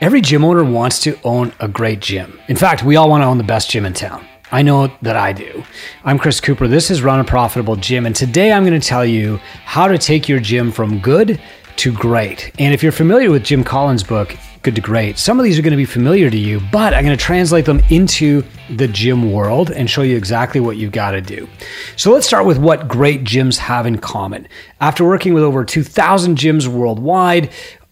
Every gym owner wants to own a great gym. In fact, we all want to own the best gym in town. I know that I do. I'm Chris Cooper. This is Run a Profitable Gym. And today I'm going to tell you how to take your gym from good to great. And if you're familiar with Jim Collins' book, Good to Great, some of these are going to be familiar to you, but I'm going to translate them into the gym world and show you exactly what you've got to do. So let's start with what great gyms have in common. After working with over 2,000 gyms worldwide,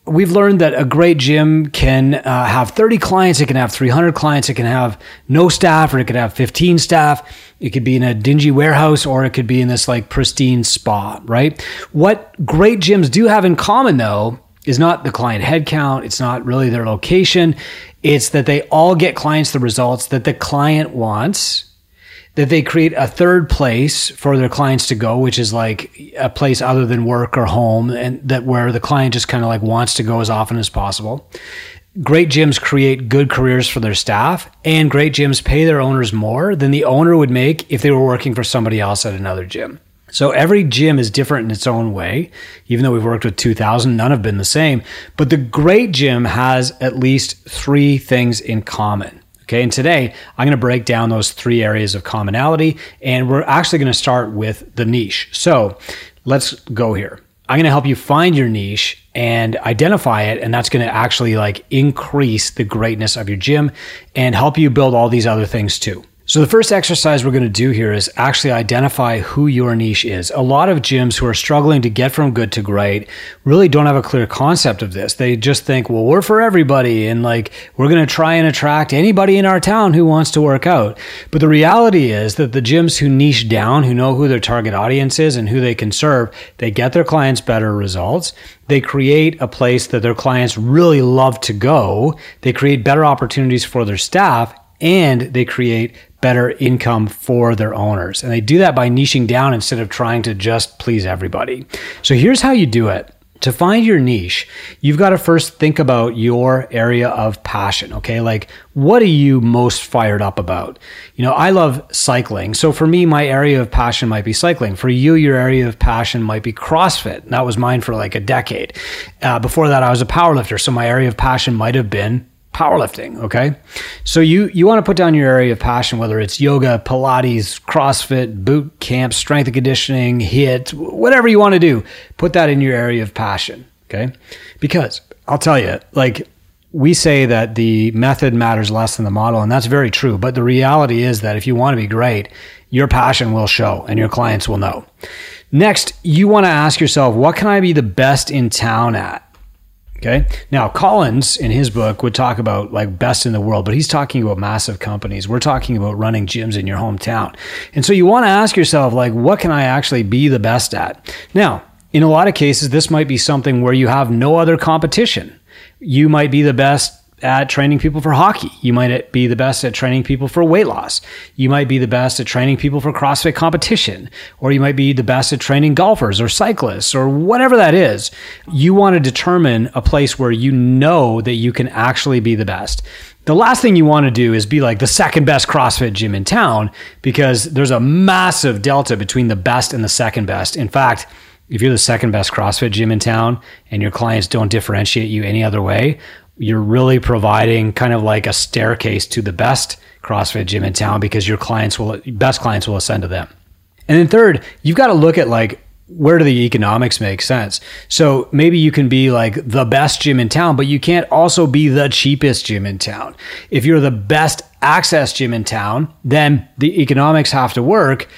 we've learned that a great gym can uh, have 30 clients, it can have 300 clients, it can have no staff, or it could have 15 staff. It could be in a dingy warehouse, or it could be in this like pristine spa, right? What great gyms do have in common, though, is not the client headcount. It's not really their location. It's that they all get clients the results that the client wants that they create a third place for their clients to go, which is like a place other than work or home, and that where the client just kind of like wants to go as often as possible. Great gyms create good careers for their staff, and great gyms pay their owners more than the owner would make if they were working for somebody else at another gym. So every gym is different in its own way. Even though we've worked with 2000, none have been the same. But the great gym has at least three things in common. Okay, and today I'm going to break down those three areas of commonality, and we're actually going to start with the niche. So let's go here. I'm going to help you find your niche and identify it, and that's going to actually like increase the greatness of your gym and help you build all these other things too. So, the first exercise we're going to do here is actually identify who your niche is. A lot of gyms who are struggling to get from good to great really don't have a clear concept of this. They just think, well, we're for everybody, and like we're going to try and attract anybody in our town who wants to work out. But the reality is that the gyms who niche down, who know who their target audience is and who they can serve, they get their clients better results. They create a place that their clients really love to go. They create better opportunities for their staff and they create better income for their owners. And they do that by niching down instead of trying to just please everybody. So here's how you do it. To find your niche, you've got to first think about your area of passion. Okay. Like, what are you most fired up about? You know, I love cycling. So for me, my area of passion might be cycling. For you, your area of passion might be CrossFit. That was mine for like a decade. Uh, before that, I was a powerlifter. So my area of passion might have been powerlifting. Okay. So you, you want to put down your area of passion, whether it's yoga, Pilates, CrossFit, boot camp, strength and conditioning, HIIT, whatever you want to do, put that in your area of passion. Okay. Because I'll tell you, like, we say that the method matters less than the model, and that's very true. But the reality is that if you want to be great, your passion will show and your clients will know. Next, you want to ask yourself, what can I be the best in town at? Okay. Now, Collins in his book would talk about like best in the world, but he's talking about massive companies. We're talking about running gyms in your hometown. And so you want to ask yourself, like, what can I actually be the best at? Now, in a lot of cases, this might be something where you have no other competition. You might be the best at training people for hockey. You might be the best at training people for weight loss. You might be the best at training people for CrossFit competition, or you might be the best at training golfers or cyclists or whatever that is. You want to determine a place where you know that you can actually be the best. The last thing you want to do is be like the second best CrossFit gym in town because there's a massive delta between the best and the second best. In fact, if you're the second best CrossFit gym in town and your clients don't differentiate you any other way, you're really providing kind of like a staircase to the best CrossFit gym in town because your clients will best clients will ascend to them. And then third, you've got to look at like where do the economics make sense? So maybe you can be like the best gym in town, but you can't also be the cheapest gym in town. If you're the best access gym in town, then the economics have to work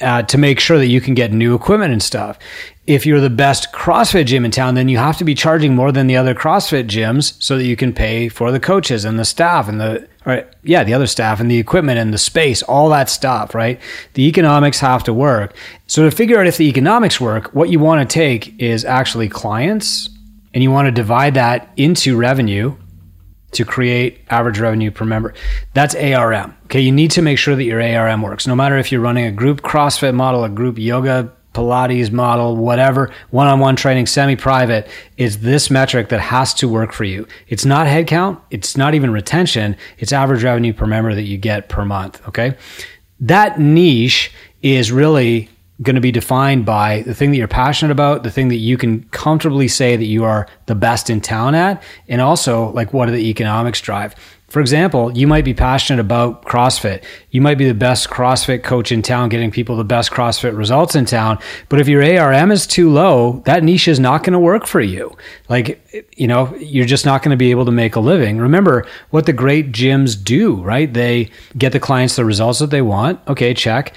uh, to make sure that you can get new equipment and stuff if you're the best CrossFit gym in town, then you have to be charging more than the other CrossFit gyms so that you can pay for the coaches and the staff and the right, yeah, the other staff and the equipment and the space, all that stuff, right? The economics have to work. So to figure out if the economics work, what you want to take is actually clients and you want to divide that into revenue to create average revenue per member. That's ARM. Okay, you need to make sure that your ARM works. No matter if you're running a group CrossFit model, a group yoga Pilates model, whatever, one on one training, semi private, is this metric that has to work for you. It's not headcount, it's not even retention, it's average revenue per member that you get per month. Okay. That niche is really going to be defined by the thing that you're passionate about, the thing that you can comfortably say that you are the best in town at, and also like what are the economics drive. For example, you might be passionate about CrossFit. You might be the best CrossFit coach in town, getting people the best CrossFit results in town. But if your ARM is too low, that niche is not going to work for you. Like, you know, you're just not going to be able to make a living. Remember what the great gyms do, right? They get the clients the results that they want. Okay, check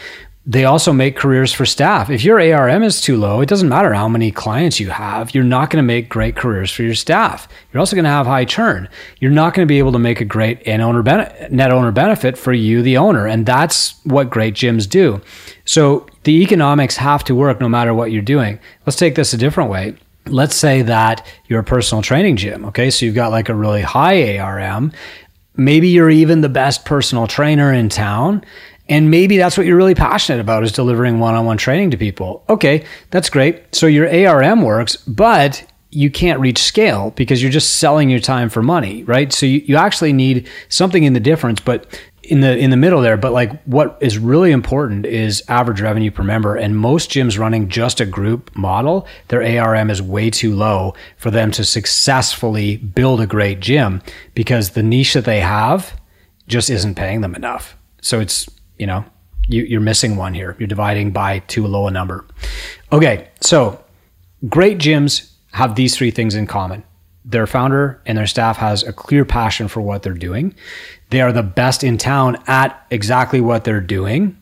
they also make careers for staff. If your ARM is too low, it doesn't matter how many clients you have, you're not going to make great careers for your staff. You're also going to have high churn. You're not going to be able to make a great owner, net owner benefit for you, the owner. And that's what great gyms do. So the economics have to work no matter what you're doing. Let's take this a different way. Let's say that you're a personal training gym. Okay. So you've got like a really high ARM. Maybe you're even the best personal trainer in town and maybe that's what you're really passionate about is delivering one-on-one training to people. Okay, that's great. So your ARM works, but you can't reach scale because you're just selling your time for money, right? So you, you actually need something in the difference, but in the in the middle there. But like what is really important is average revenue per member. And most gyms running just a group model, their ARM is way too low for them to successfully build a great gym because the niche that they have just isn't paying them enough. So it's you know, you, are missing one here. You're dividing by too low a number. Okay, so great gyms have these three things in common. Their founder and their staff has a clear passion for what they're doing. They are the best in town at exactly what they're doing,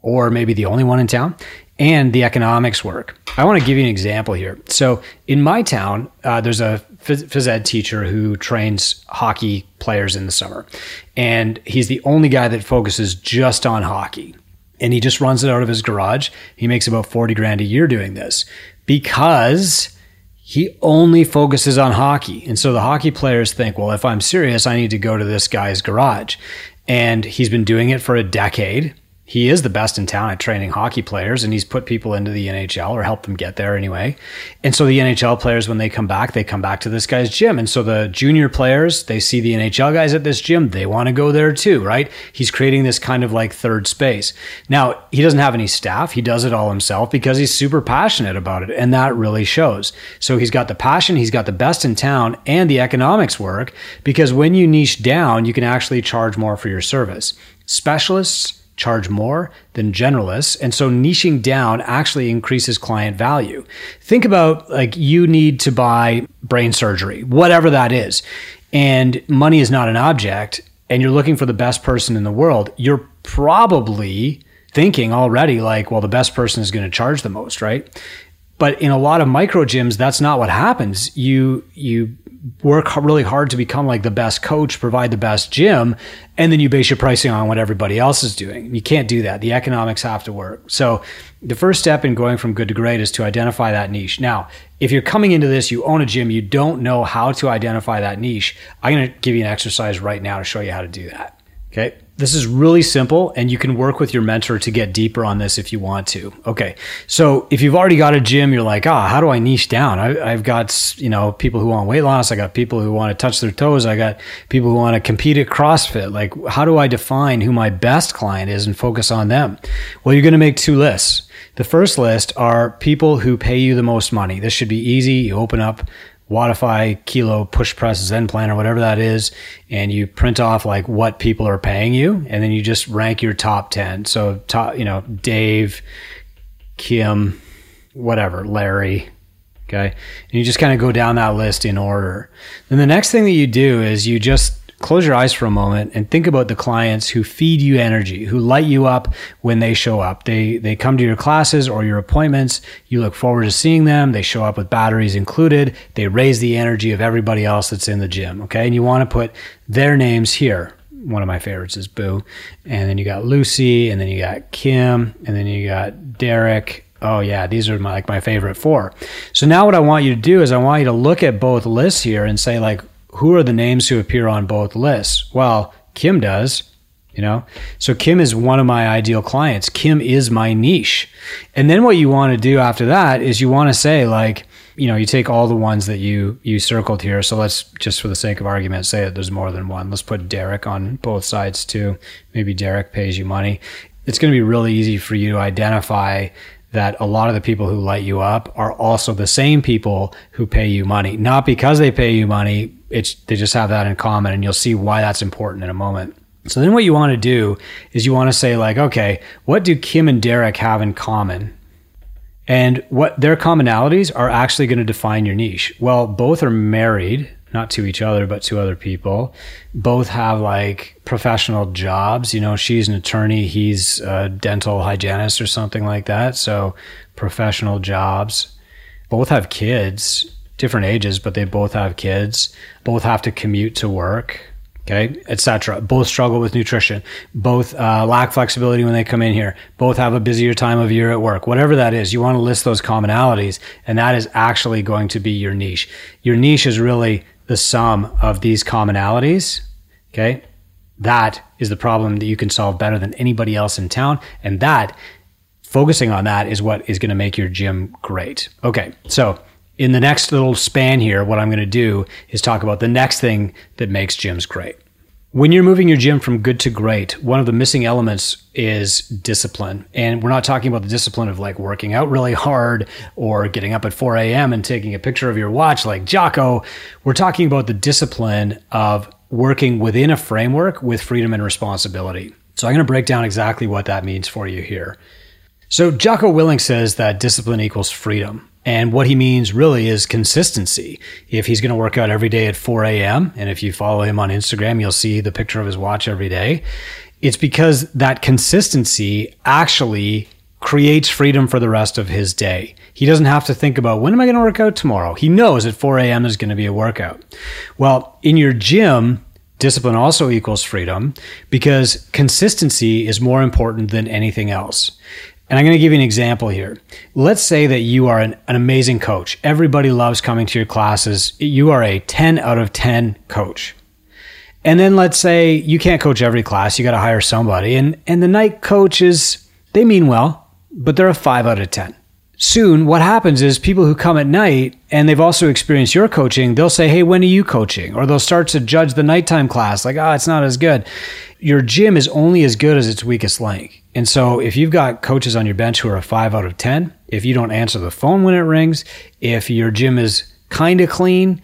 or maybe the only one in town, and the economics work. I want to give you an example here. So, in my town, uh, there's a phys ed teacher who trains hockey players in the summer. And he's the only guy that focuses just on hockey. And he just runs it out of his garage. He makes about 40 grand a year doing this because he only focuses on hockey. And so the hockey players think, well, if I'm serious, I need to go to this guy's garage. And he's been doing it for a decade he is the best in town at training hockey players and he's put people into the NHL or helped them get there anyway. And so the NHL players, when they come back, they come back to this guy's gym. And so the junior players, they see the NHL guys at this gym, they want to go there too, right? He's creating this kind of like third space. Now, he doesn't have any staff. He does it all himself because he's super passionate about it. And that really shows. So he's got the passion, he's got the best in town and the economics work because when you niche down, you can actually charge more for your service. Specialists, charge more than generalists. And so niching down actually increases client value. Think about like you need to buy brain surgery, whatever that is, and money is not an object, and you're looking for the best person in the world. You're probably thinking already like, well, the best person is going to charge the most, right? But in a lot of micro gyms, that's not what happens. You you work really hard to become like the best coach, provide the best gym, and then you base your pricing on what everybody else is doing. You can't do that. The economics have to work. So the first step in going from good to great is to identify that niche. Now, if you're coming into this, you own a gym, you don't know how to identify that niche, I'm going to give you an exercise right now to show you how to do that. Okay. This is really simple, and you can work with your mentor to get deeper on this if you want to. Okay, so if you've already got a gym, you're like, ah, how do I niche down? I, have got you know people who want weight loss. I got people who want to touch their toes. I got people who want to compete at CrossFit. Like, how do I define who my best client is and focus on them? Well, you're going to make two lists. The first list are people who pay you the most money. This should be easy. You open up Wodify Kilo PushPress Zen plan or whatever that is, and you print off like what people are paying you, and then you just rank your top 10. So, top, you know, Dave, Kim, whatever, Larry. Okay. And you just kind of go down that list in order. Then the next thing that you do is you just close your eyes for a moment and think about the clients who feed you energy, who light you up when they show up. They they come to your classes or your appointments. You look forward to seeing them. They show up with batteries included. They raise the energy of everybody else that's in the gym. Okay, and you want to put their names here. One of my favorites is Boo, and then you got Lucy, and then you got Kim, and then you got Derek, oh yeah, these are my, like my favorite four. So now what I want you to do is I want you to look at both lists here and say like, who are the names who appear on both lists? Well, Kim does, you know? So Kim is one of my ideal clients. Kim is my niche. And then what you want to do after that is you want to say like, you know, you take all the ones that you you circled here. So let's just for the sake of argument say that there's more than one. Let's put Derek on both sides too. Maybe Derek pays you money. It's going to be really easy for you to identify that a lot of the people who light you up are also the same people who pay you money. Not because they pay you money, it's they just have that in common and you'll see why that's important in a moment. So then what you want to do is you want to say like, okay, what do Kim and Derek have in common? And what their commonalities are actually going to define your niche. Well, both are married, not to each other, but to other people. Both have like professional jobs. You know, she's an attorney, he's a dental hygienist or something like that. So, professional jobs. Both have kids, different ages, but they both have kids. Both have to commute to work okay, etc. Both struggle with nutrition. Both uh, lack flexibility when they come in here. Both have a busier time of year at work. Whatever that is, you want to list those commonalities, and that is actually going to be your niche. Your niche is really the sum of these commonalities. Okay, that is the problem that you can solve better than anybody else in town, and that focusing on that is what is going to make your gym great. Okay, so in the next little span here, what I'm going to do is talk about the next thing that makes gyms great. When you're moving your gym from good to great, one of the missing elements is discipline. And we're not talking about the discipline of like working out really hard or getting up at 4 a.m. and taking a picture of your watch like Jocko. We're talking about the discipline of working within a framework with freedom and responsibility. So I'm going to break down exactly what that means for you here. So Jocko Willink says that discipline equals freedom. And what he means really is consistency. If he's going to work out every day at 4 a.m., and if you follow him on Instagram, you'll see the picture of his watch every day. It's because that consistency actually creates freedom for the rest of his day. He doesn't have to think about when am I going to work out tomorrow? He knows at 4 a.m. is going to be a workout. Well, in your gym, discipline also equals freedom because consistency is more important than anything else. And I'm going to give you an example here. Let's say that you are an, an, amazing coach. Everybody loves coming to your classes. You are a 10 out of 10 coach. And then let's say you can't coach every class. You got to hire somebody. And, and the night coaches, they mean well, but they're a 5 out of 10 soon what happens is people who come at night and they've also experienced your coaching they'll say hey when are you coaching or they'll start to judge the nighttime class like oh it's not as good your gym is only as good as its weakest link and so if you've got coaches on your bench who are a 5 out of 10 if you don't answer the phone when it rings if your gym is kind of clean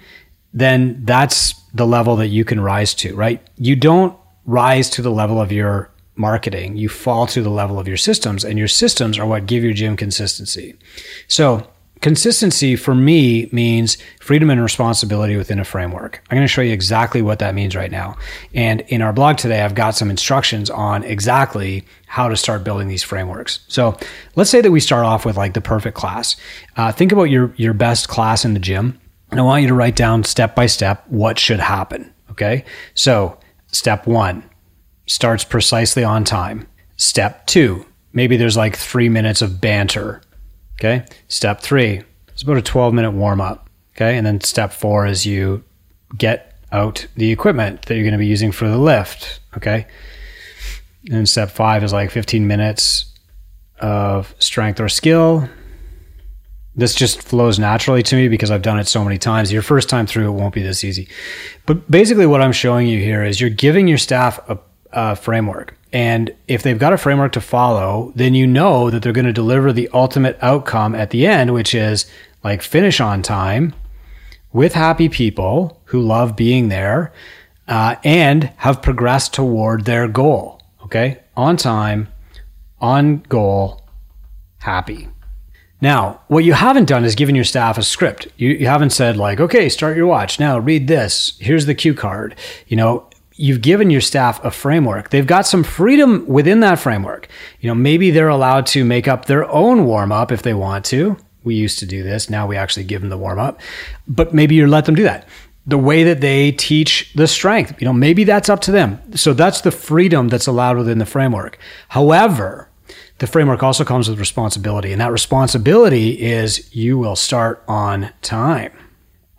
then that's the level that you can rise to right you don't rise to the level of your marketing, you fall to the level of your systems, and your systems are what give your gym consistency. So, consistency for me means freedom and responsibility within a framework. I'm going to show you exactly what that means right now. And in our blog today, I've got some instructions on exactly how to start building these frameworks. So, let's say that we start off with like the perfect class. Uh, think about your your best class in the gym, and I want you to write down step by step what should happen. Okay, so step one starts precisely on time. Step two, maybe there's like three minutes of banter. Okay. Step three, it's about a 12 minute warm up. Okay. And then step four is you get out the equipment that you're going to be using for the lift. Okay. And step five is like 15 minutes of strength or skill. This just flows naturally to me because I've done it so many times. Your first time through, it won't be this easy. But basically, what I'm showing you here is you're giving your staff a uh, framework. And if they've got a framework to follow, then you know that they're going to deliver the ultimate outcome at the end, which is like finish on time with happy people who love being there uh, and have progressed toward their goal. Okay. On time, on goal, happy. Now, what you haven't done is given your staff a script. You, you haven't said, like, okay, start your watch. Now read this. Here's the cue card. You know, you've given your staff a framework. They've got some freedom within that framework. You know, maybe they're allowed to make up their own warm up if they want to. We used to do this. Now we actually give them the warm up, but maybe you let them do that. The way that they teach the strength, you know, maybe that's up to them. So that's the freedom that's allowed within the framework. However, the framework also comes with responsibility, and that responsibility is you will start on time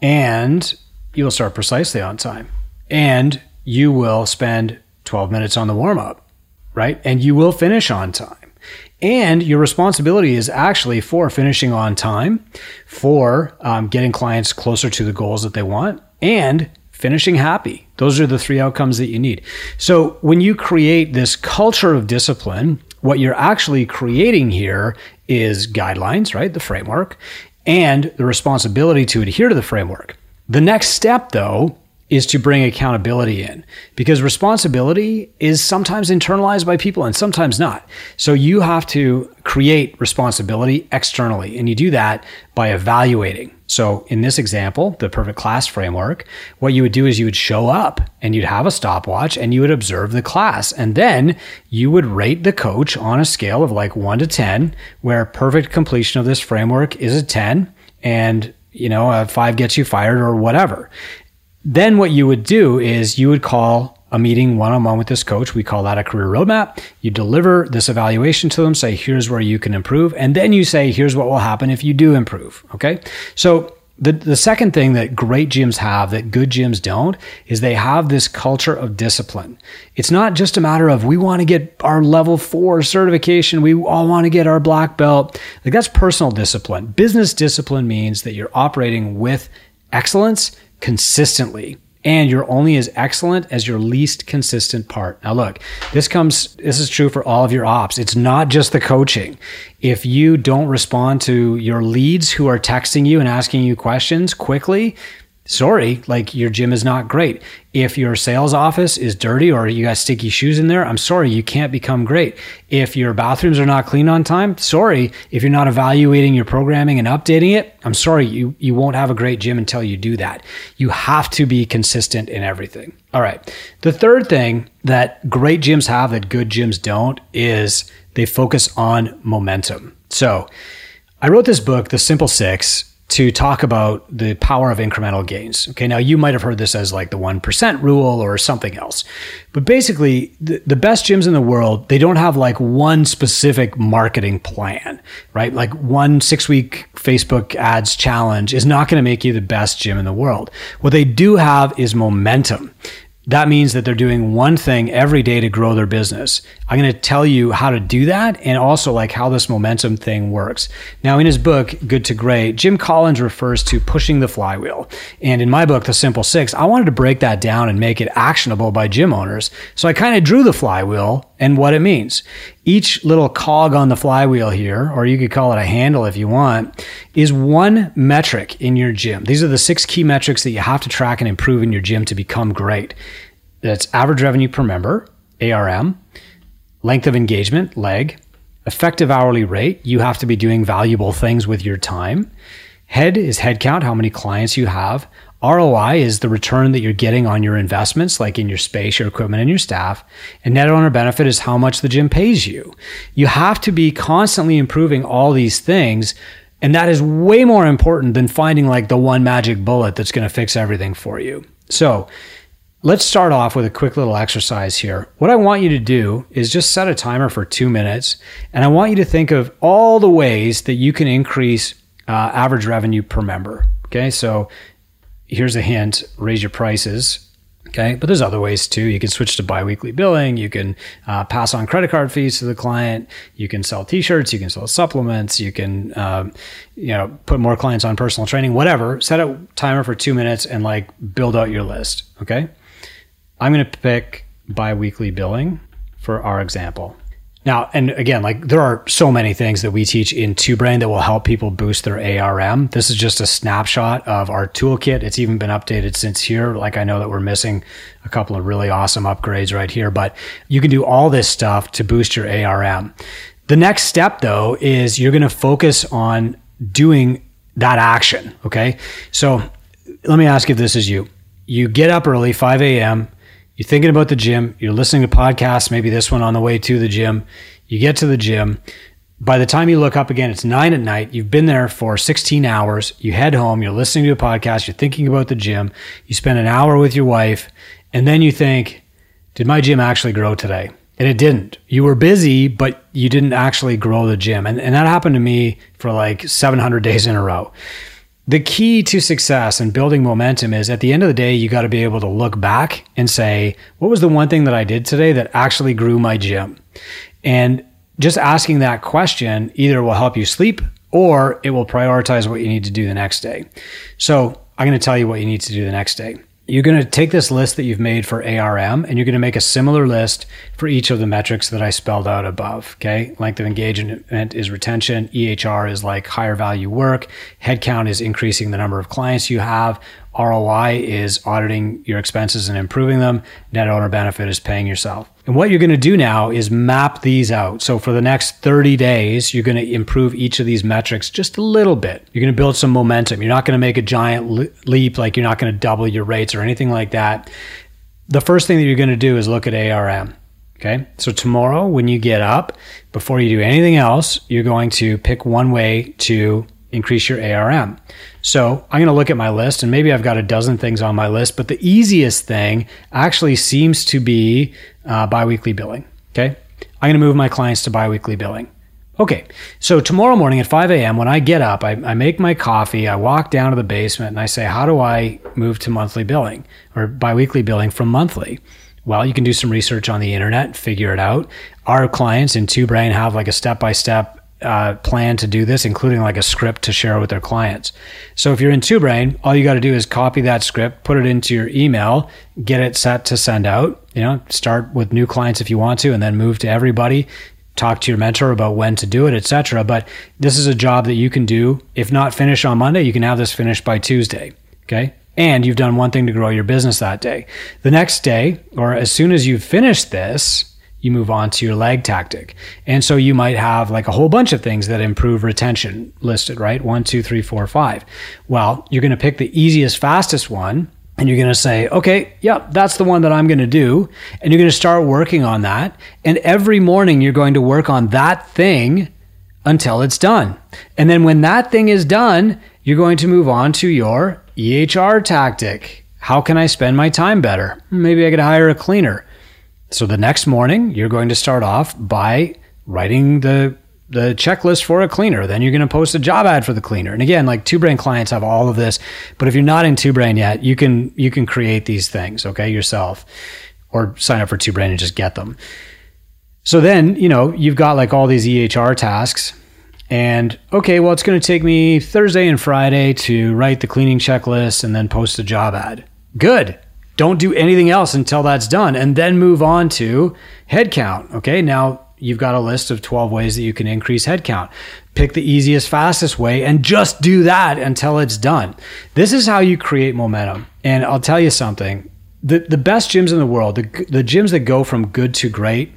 and you will start precisely on time and you will spend 12 minutes on the warm up, right? And you will finish on time. And your responsibility is actually for finishing on time, for um, getting clients closer to the goals that they want, and finishing happy. Those are the three outcomes that you need. So when you create this culture of discipline, What you're actually creating here is guidelines, right? The framework and the responsibility to adhere to the framework. The next step, though, is to bring accountability in because responsibility is sometimes internalized by people and sometimes not. So you have to create responsibility externally, and you do that by evaluating. So in this example, the perfect class framework, what you would do is you would show up and you'd have a stopwatch and you would observe the class. And then you would rate the coach on a scale of like one to 10, where perfect completion of this framework is a 10 and you know, a five gets you fired or whatever. Then what you would do is you would call a meeting one on one with this coach. We call that a career roadmap. You deliver this evaluation to them, say, here's where you can improve. And then you say, here's what will happen if you do improve. Okay. So the, the second thing that great gyms have that good gyms don't is they have this culture of discipline. It's not just a matter of we want to get our level four certification, we all want to get our black belt. Like that's personal discipline. Business discipline means that you're operating with excellence consistently and you're only as excellent as your least consistent part. Now look, this comes this is true for all of your ops. It's not just the coaching. If you don't respond to your leads who are texting you and asking you questions quickly, sorry, like your gym is not great. If your sales office is dirty or you got sticky shoes in there, I'm sorry, you can't become great. If your bathrooms are not clean on time, sorry. If you're not evaluating your programming and updating it, I'm sorry, you, you won't have a great gym until you do that. You have to be consistent in everything. All right. The third thing that great gyms have that good gyms don't is they focus on momentum. So I wrote this book, The Simple Six, to talk about the power of incremental gains. Okay, now you might have heard this as like the 1% rule or something else. But basically, the, the best gyms in the world, they don't have like one specific marketing plan, right? Like one six week Facebook ads challenge is not going to make you the best gym in the world. What they do have is momentum that means that they're doing one thing every day to grow their business. I'm going to tell you how to do that and also like how this momentum thing works. Now, in his book, Good to Great, Jim Collins refers to pushing the flywheel. And in my book, The Simple Six, I wanted to break that down and make it actionable by gym owners. So I kind of drew the flywheel and what it means. Each little cog on the flywheel here, or you could call it a handle if you want, is one metric in your gym. These are the six key metrics that you have to track and improve in your gym to become great. That's average revenue per member, ARM, length of engagement, LEG, effective hourly rate. You have to be doing valuable things with your time. Head is head count, how many clients you have. ROI is the return that you're getting on your investments, like in your space, your equipment, and your staff. And net owner benefit is how much the gym pays you. You have to be constantly improving all these things. And that is way more important than finding like the one magic bullet that's going to fix everything for you. So let's start off with a quick little exercise here. What I want you to do is just set a timer for two minutes. And I want you to think of all the ways that you can increase uh, average revenue per member. Okay. So here's a hint raise your prices okay but there's other ways too you can switch to biweekly billing you can uh, pass on credit card fees to the client you can sell t-shirts you can sell supplements you can um, you know put more clients on personal training whatever set a timer for two minutes and like build out your list okay i'm going to pick biweekly billing for our example now, and again, like there are so many things that we teach in Two Brain that will help people boost their ARM. This is just a snapshot of our toolkit. It's even been updated since here. Like I know that we're missing a couple of really awesome upgrades right here, but you can do all this stuff to boost your ARM. The next step though is you're going to focus on doing that action. Okay. So let me ask if this is you. You get up early, 5 a.m., you're thinking about the gym, you're listening to podcasts, maybe this one on the way to the gym. You get to the gym. By the time you look up again, it's nine at night. You've been there for 16 hours. You head home, you're listening to a podcast, you're thinking about the gym. You spend an hour with your wife, and then you think, did my gym actually grow today? And it didn't. You were busy, but you didn't actually grow the gym. And, and that happened to me for like 700 days in a row the key to success and building momentum is at the end of the day, you got to be able to look back and say, what was the one thing that I did today that actually grew my gym? And just asking that question either will help you sleep or it will prioritize what you need to do the next day. So I'm going to tell you what you need to do the next day. You're going to take this list that you've made for ARM and you're going to make a similar list for each of the metrics that I spelled out above. Okay. Length of engagement is retention. EHR is like higher value work. Headcount is increasing the number of clients you have. ROI is auditing your expenses and improving them. Net owner benefit is paying yourself. And what you're going to do now is map these out. So for the next 30 days, you're going to improve each of these metrics just a little bit. You're going to build some momentum. You're not going to make a giant leap, like you're not going to double your rates or anything like that. The first thing that you're going to do is look at ARM. Okay. So tomorrow, when you get up, before you do anything else, you're going to pick one way to increase your ARM. So I'm going to look at my list and maybe I've got a dozen things on my list, but the easiest thing actually seems to be uh, biweekly billing. Okay. I'm going to move my clients to biweekly billing. Okay. So tomorrow morning at 5 a.m., when I get up, I, I make my coffee, I walk down to the basement and I say, how do I move to monthly billing or biweekly billing from monthly? Well, you can do some research on the internet, figure it out. Our clients in Two Brain have like a step by step uh, plan to do this, including like a script to share with their clients. So if you're in TwoBrain, all you got to do is copy that script, put it into your email, get it set to send out. You know, start with new clients if you want to, and then move to everybody. Talk to your mentor about when to do it, etc. But this is a job that you can do. If not finished on Monday, you can have this finished by Tuesday. Okay. And you've done one thing to grow your business that day. The next day, or as soon as you've finished this, you move on to your LEG tactic. And so you might have like a whole bunch of things that improve retention listed, right? One, two, three, four, five. Well, you're going to pick the easiest, fastest one. And you're going to say, okay, yep, that's the one that I'm going to do. And you're going to start working on that. And every morning you're going to work on that thing until it's done. And then when that thing is done, you're going to move on to your EHR tactic. How can I spend my time better? Maybe I could hire a cleaner. So the next morning, you're going to start off by writing the the checklist for a cleaner. Then you're going to post a job ad for the cleaner. And again, like Two Brain clients have all of this, but if you're not in Two Brain yet, you can you can create these things, okay, yourself, or sign up for Two Brain and just get them. So then, you know, you've got like all these EHR tasks. And okay, well, it's going to take me Thursday and Friday to write the cleaning checklist and then post a job ad. Good. Don't do anything else until that's done and then move on to headcount. Okay. Now you've got a list of 12 ways that you can increase headcount. Pick the easiest, fastest way and just do that until it's done. This is how you create momentum. And I'll tell you something the, the best gyms in the world, the, the gyms that go from good to great,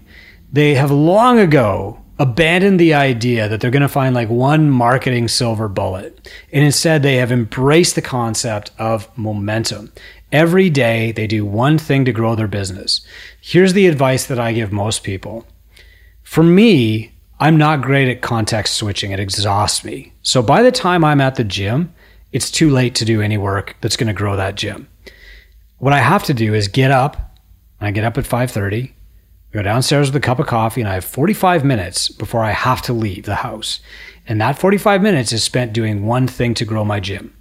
they have long ago abandoned the idea that they're going to find like one marketing silver bullet. And instead, they have embraced the concept of momentum. Every day they do one thing to grow their business. Here's the advice that I give most people. For me, I'm not great at context switching. It exhausts me. So by the time I'm at the gym, it's too late to do any work that's going to grow that gym. What I have to do is get up. I get up at 5:30, go downstairs with a cup of coffee, and I have 45 minutes before I have to leave the house. And that 45 minutes is spent doing one thing to grow my gym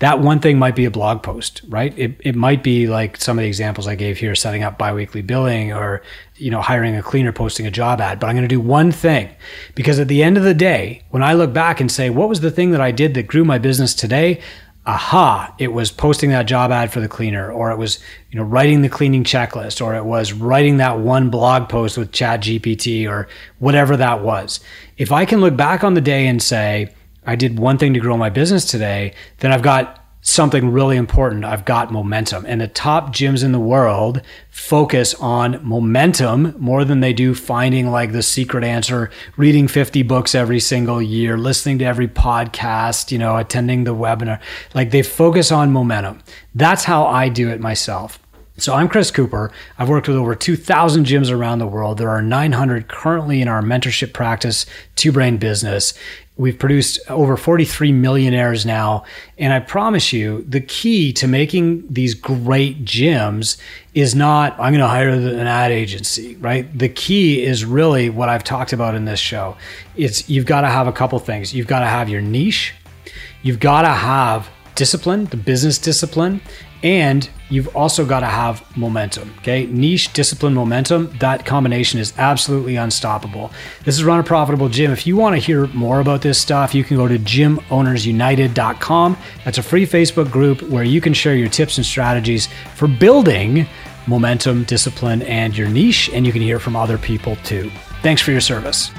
that one thing might be a blog post, right? It, it might be like some of the examples I gave here, setting up biweekly billing or, you know, hiring a cleaner, posting a job ad. But I'm going to do one thing because at the end of the day, when I look back and say, what was the thing that I did that grew my business today? aha, it was posting that job ad for the cleaner, or it was, you know, writing the cleaning checklist, or it was writing that one blog post with Chat GPT or whatever that was. If I can look back on the day and say, I did one thing to grow my business today, then I've got something really important. I've got momentum. And the top gyms in the world focus on momentum more than they do finding like the secret answer, reading 50 books every single year, listening to every podcast, you know, attending the webinar. Like they focus on momentum. That's how I do it myself. So I'm Chris Cooper. I've worked with over 2,000 gyms around the world. There are 900 currently in our mentorship practice, Two Brain Business. We've produced over 43 millionaires now. And I promise you, the key to making these great gyms is not, I'm going to hire an ad agency, right? The key is really what I've talked about in this show. It's you've got to have a couple things. You've got to have your niche. You've got to have discipline, the business discipline, and you've also got to have momentum. Okay. Niche, discipline, momentum. That combination is absolutely unstoppable. This is Run a Profitable Gym. If you want to hear more about this stuff, you can go to gymownersunited.com. That's a free Facebook group where you can share your tips and strategies for building momentum, discipline, and your niche. And you can hear from other people too. Thanks for your service.